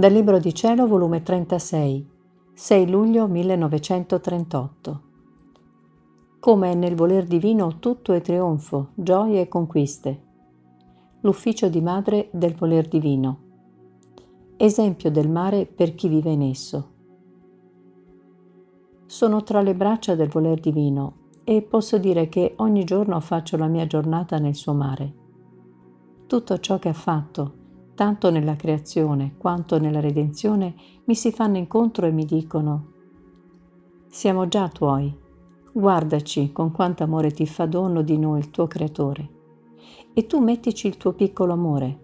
Dal Libro di Cielo, volume 36, 6 luglio 1938. Come nel voler divino tutto è trionfo, gioie e conquiste. L'ufficio di madre del voler divino. Esempio del mare per chi vive in esso. Sono tra le braccia del voler divino e posso dire che ogni giorno faccio la mia giornata nel suo mare. Tutto ciò che ha fatto, tanto nella creazione quanto nella redenzione, mi si fanno incontro e mi dicono, siamo già tuoi, guardaci con quanto amore ti fa dono di noi il tuo creatore, e tu mettici il tuo piccolo amore,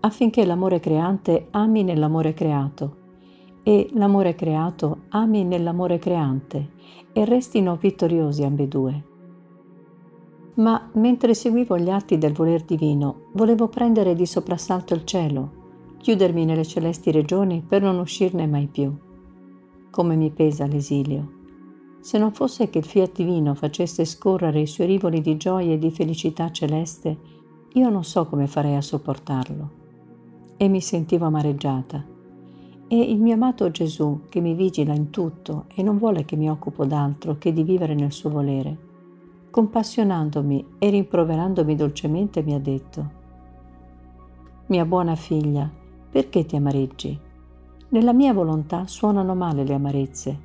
affinché l'amore creante ami nell'amore creato, e l'amore creato ami nell'amore creante, e restino vittoriosi ambedue. Ma mentre seguivo gli atti del voler divino, volevo prendere di soprassalto il cielo, chiudermi nelle celesti regioni per non uscirne mai più. Come mi pesa l'esilio. Se non fosse che il fiat divino facesse scorrere i suoi rivoli di gioia e di felicità celeste, io non so come farei a sopportarlo. E mi sentivo amareggiata. E il mio amato Gesù, che mi vigila in tutto e non vuole che mi occupo d'altro che di vivere nel suo volere, compassionandomi e rimproverandomi dolcemente, mi ha detto, Mia buona figlia, perché ti amareggi? Nella mia volontà suonano male le amarezze,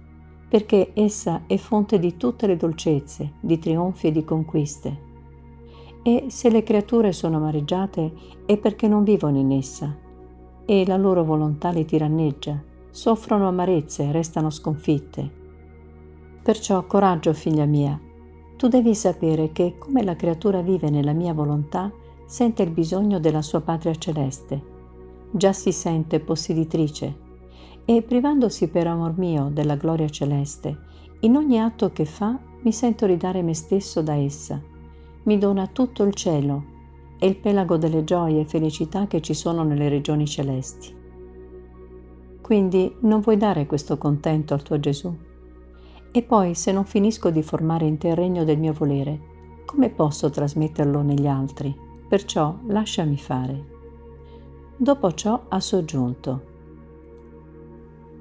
perché essa è fonte di tutte le dolcezze, di trionfi e di conquiste. E se le creature sono amareggiate è perché non vivono in essa, e la loro volontà li tiranneggia, soffrono amarezze e restano sconfitte. Perciò coraggio, figlia mia, tu devi sapere che come la creatura vive nella mia volontà, sente il bisogno della sua patria celeste. Già si sente posseditrice e privandosi per amor mio della gloria celeste, in ogni atto che fa mi sento ridare me stesso da essa. Mi dona tutto il cielo e il pelago delle gioie e felicità che ci sono nelle regioni celesti. Quindi non vuoi dare questo contento al tuo Gesù? E poi, se non finisco di formare in te il regno del mio volere, come posso trasmetterlo negli altri? Perciò lasciami fare. Dopo ciò ha soggiunto.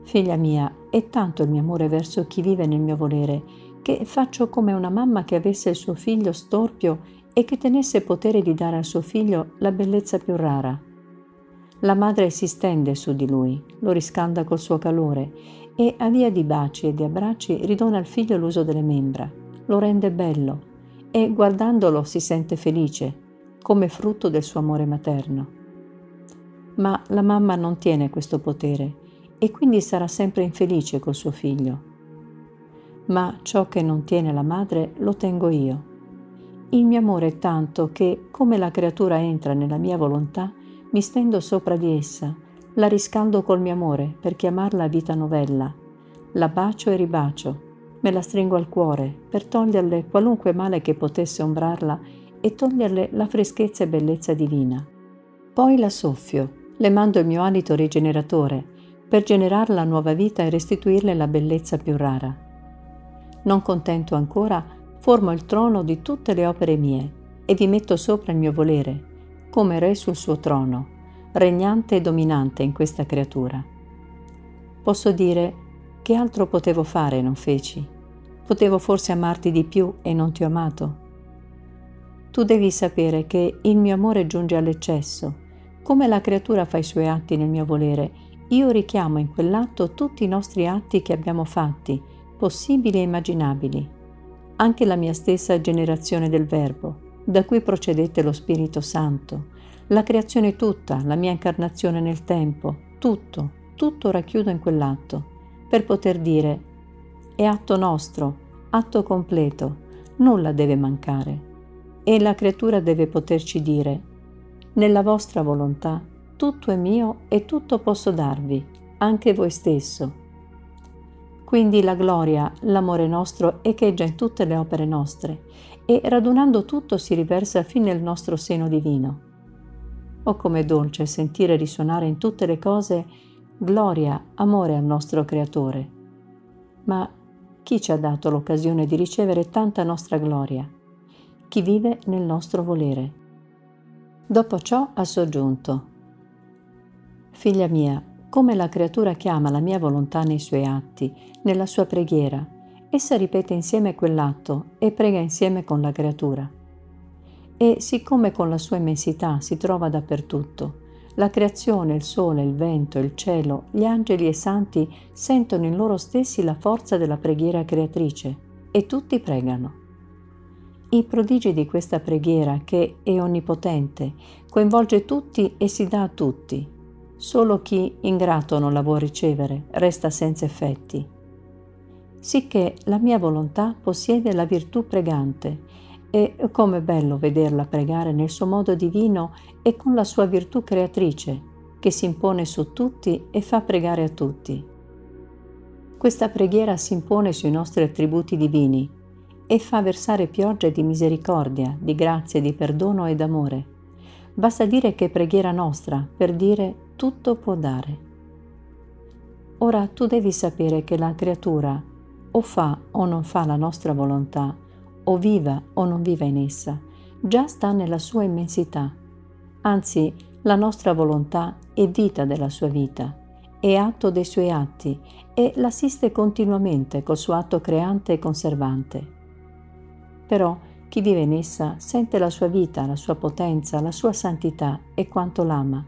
Figlia mia, è tanto il mio amore verso chi vive nel mio volere, che faccio come una mamma che avesse il suo figlio storpio e che tenesse potere di dare al suo figlio la bellezza più rara. La madre si stende su di lui, lo riscalda col suo calore e a via di baci e di abbracci ridona al figlio l'uso delle membra, lo rende bello e guardandolo si sente felice, come frutto del suo amore materno. Ma la mamma non tiene questo potere e quindi sarà sempre infelice col suo figlio. Ma ciò che non tiene la madre lo tengo io. Il mio amore è tanto che, come la creatura entra nella mia volontà, mi stendo sopra di essa la riscaldo col mio amore per chiamarla vita novella. La bacio e ribacio. Me la stringo al cuore per toglierle qualunque male che potesse ombrarla e toglierle la freschezza e bellezza divina. Poi la soffio, le mando il mio alito rigeneratore per generarla nuova vita e restituirle la bellezza più rara. Non contento ancora, formo il trono di tutte le opere mie e vi metto sopra il mio volere, come re sul suo trono regnante e dominante in questa creatura. Posso dire che altro potevo fare e non feci? Potevo forse amarti di più e non ti ho amato? Tu devi sapere che il mio amore giunge all'eccesso. Come la creatura fa i suoi atti nel mio volere, io richiamo in quell'atto tutti i nostri atti che abbiamo fatti, possibili e immaginabili. Anche la mia stessa generazione del Verbo, da cui procedette lo Spirito Santo, la creazione tutta, la mia incarnazione nel tempo, tutto, tutto racchiudo in quell'atto, per poter dire è atto nostro, atto completo, nulla deve mancare. E la creatura deve poterci dire nella vostra volontà tutto è mio e tutto posso darvi, anche voi stesso. Quindi la gloria, l'amore nostro echeggia in tutte le opere nostre e radunando tutto si riversa fin nel nostro seno divino. Oh com'è dolce sentire risuonare in tutte le cose gloria, amore al nostro Creatore. Ma chi ci ha dato l'occasione di ricevere tanta nostra gloria? Chi vive nel nostro volere. Dopo ciò ha soggiunto. Figlia mia, Come la creatura chiama la mia volontà nei suoi atti, nella sua preghiera, essa ripete insieme quell'atto e prega insieme con la creatura. E siccome con la sua immensità si trova dappertutto, la creazione, il sole, il vento, il cielo, gli angeli e i santi sentono in loro stessi la forza della preghiera creatrice e tutti pregano. I prodigi di questa preghiera, che è onnipotente, coinvolge tutti e si dà a tutti. Solo chi ingrato non la vuol ricevere resta senza effetti. Sicché la mia volontà possiede la virtù pregante e com'è bello vederla pregare nel suo modo divino e con la sua virtù creatrice, che si impone su tutti e fa pregare a tutti. Questa preghiera si impone sui nostri attributi divini e fa versare piogge di misericordia, di grazia, di perdono e d'amore. Basta dire che è preghiera nostra per dire tutto può dare. Ora tu devi sapere che la creatura o fa o non fa la nostra volontà, o viva o non viva in essa, già sta nella sua immensità. Anzi, la nostra volontà è vita della sua vita, è atto dei suoi atti e l'assiste continuamente col suo atto creante e conservante. Però chi vive in essa sente la sua vita, la sua potenza, la sua santità e quanto l'ama.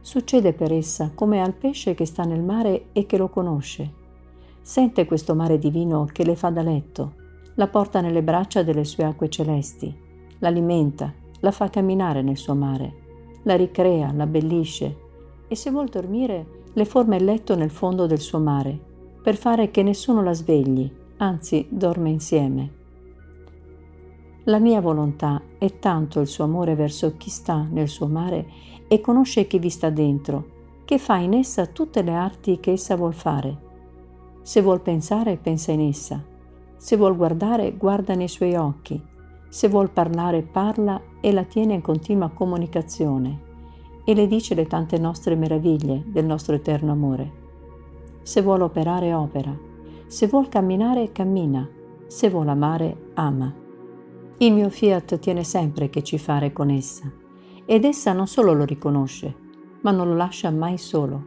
Succede per essa come al pesce che sta nel mare e che lo conosce. Sente questo mare divino che le fa da letto, la porta nelle braccia delle sue acque celesti, l'alimenta, la fa camminare nel suo mare, la ricrea, l'abbellisce e se vuol dormire le forma il letto nel fondo del suo mare, per fare che nessuno la svegli, anzi dorme insieme. La mia volontà è tanto il suo amore verso chi sta nel suo mare e conosce chi vi sta dentro, che fa in essa tutte le arti che essa vuol fare. Se vuol pensare, pensa in essa se vuol guardare, guarda nei suoi occhi. Se vuol parlare, parla e la tiene in continua comunicazione e le dice le tante nostre meraviglie del nostro eterno amore. Se vuol operare, opera. Se vuol camminare, cammina. Se vuol amare, ama. Il mio fiat tiene sempre che ci fare con essa ed essa non solo lo riconosce, ma non lo lascia mai solo.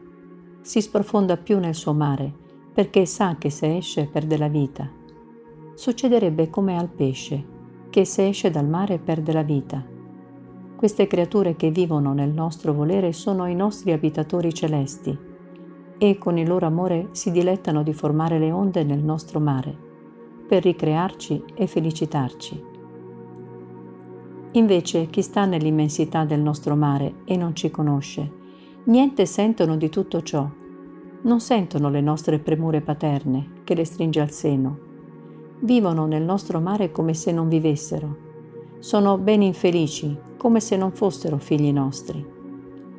Si sprofonda più nel suo mare perché sa che se esce perde la vita succederebbe come al pesce, che se esce dal mare perde la vita. Queste creature che vivono nel nostro volere sono i nostri abitatori celesti e con il loro amore si dilettano di formare le onde nel nostro mare, per ricrearci e felicitarci. Invece chi sta nell'immensità del nostro mare e non ci conosce, niente sentono di tutto ciò. Non sentono le nostre premure paterne che le stringe al seno, vivono nel nostro mare come se non vivessero. Sono ben infelici, come se non fossero figli nostri.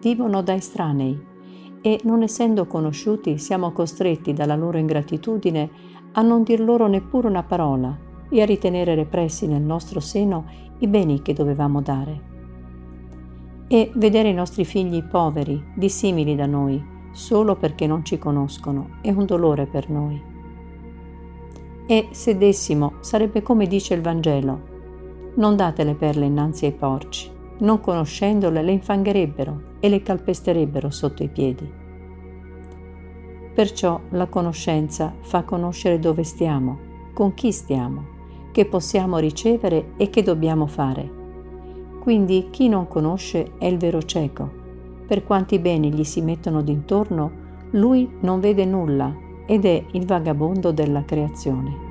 Vivono da estranei e, non essendo conosciuti, siamo costretti dalla loro ingratitudine a non dir loro neppure una parola e a ritenere repressi nel nostro seno i beni che dovevamo dare. E vedere i nostri figli poveri, dissimili da noi, solo perché non ci conoscono, è un dolore per noi. E se dessimo, sarebbe come dice il Vangelo. Non date le perle innanzi ai porci, non conoscendole le infangherebbero e le calpesterebbero sotto i piedi. Perciò la conoscenza fa conoscere dove stiamo, con chi stiamo, che possiamo ricevere e che dobbiamo fare. Quindi chi non conosce è il vero cieco. Per quanti beni gli si mettono d'intorno, lui non vede nulla ed è il vagabondo della creazione.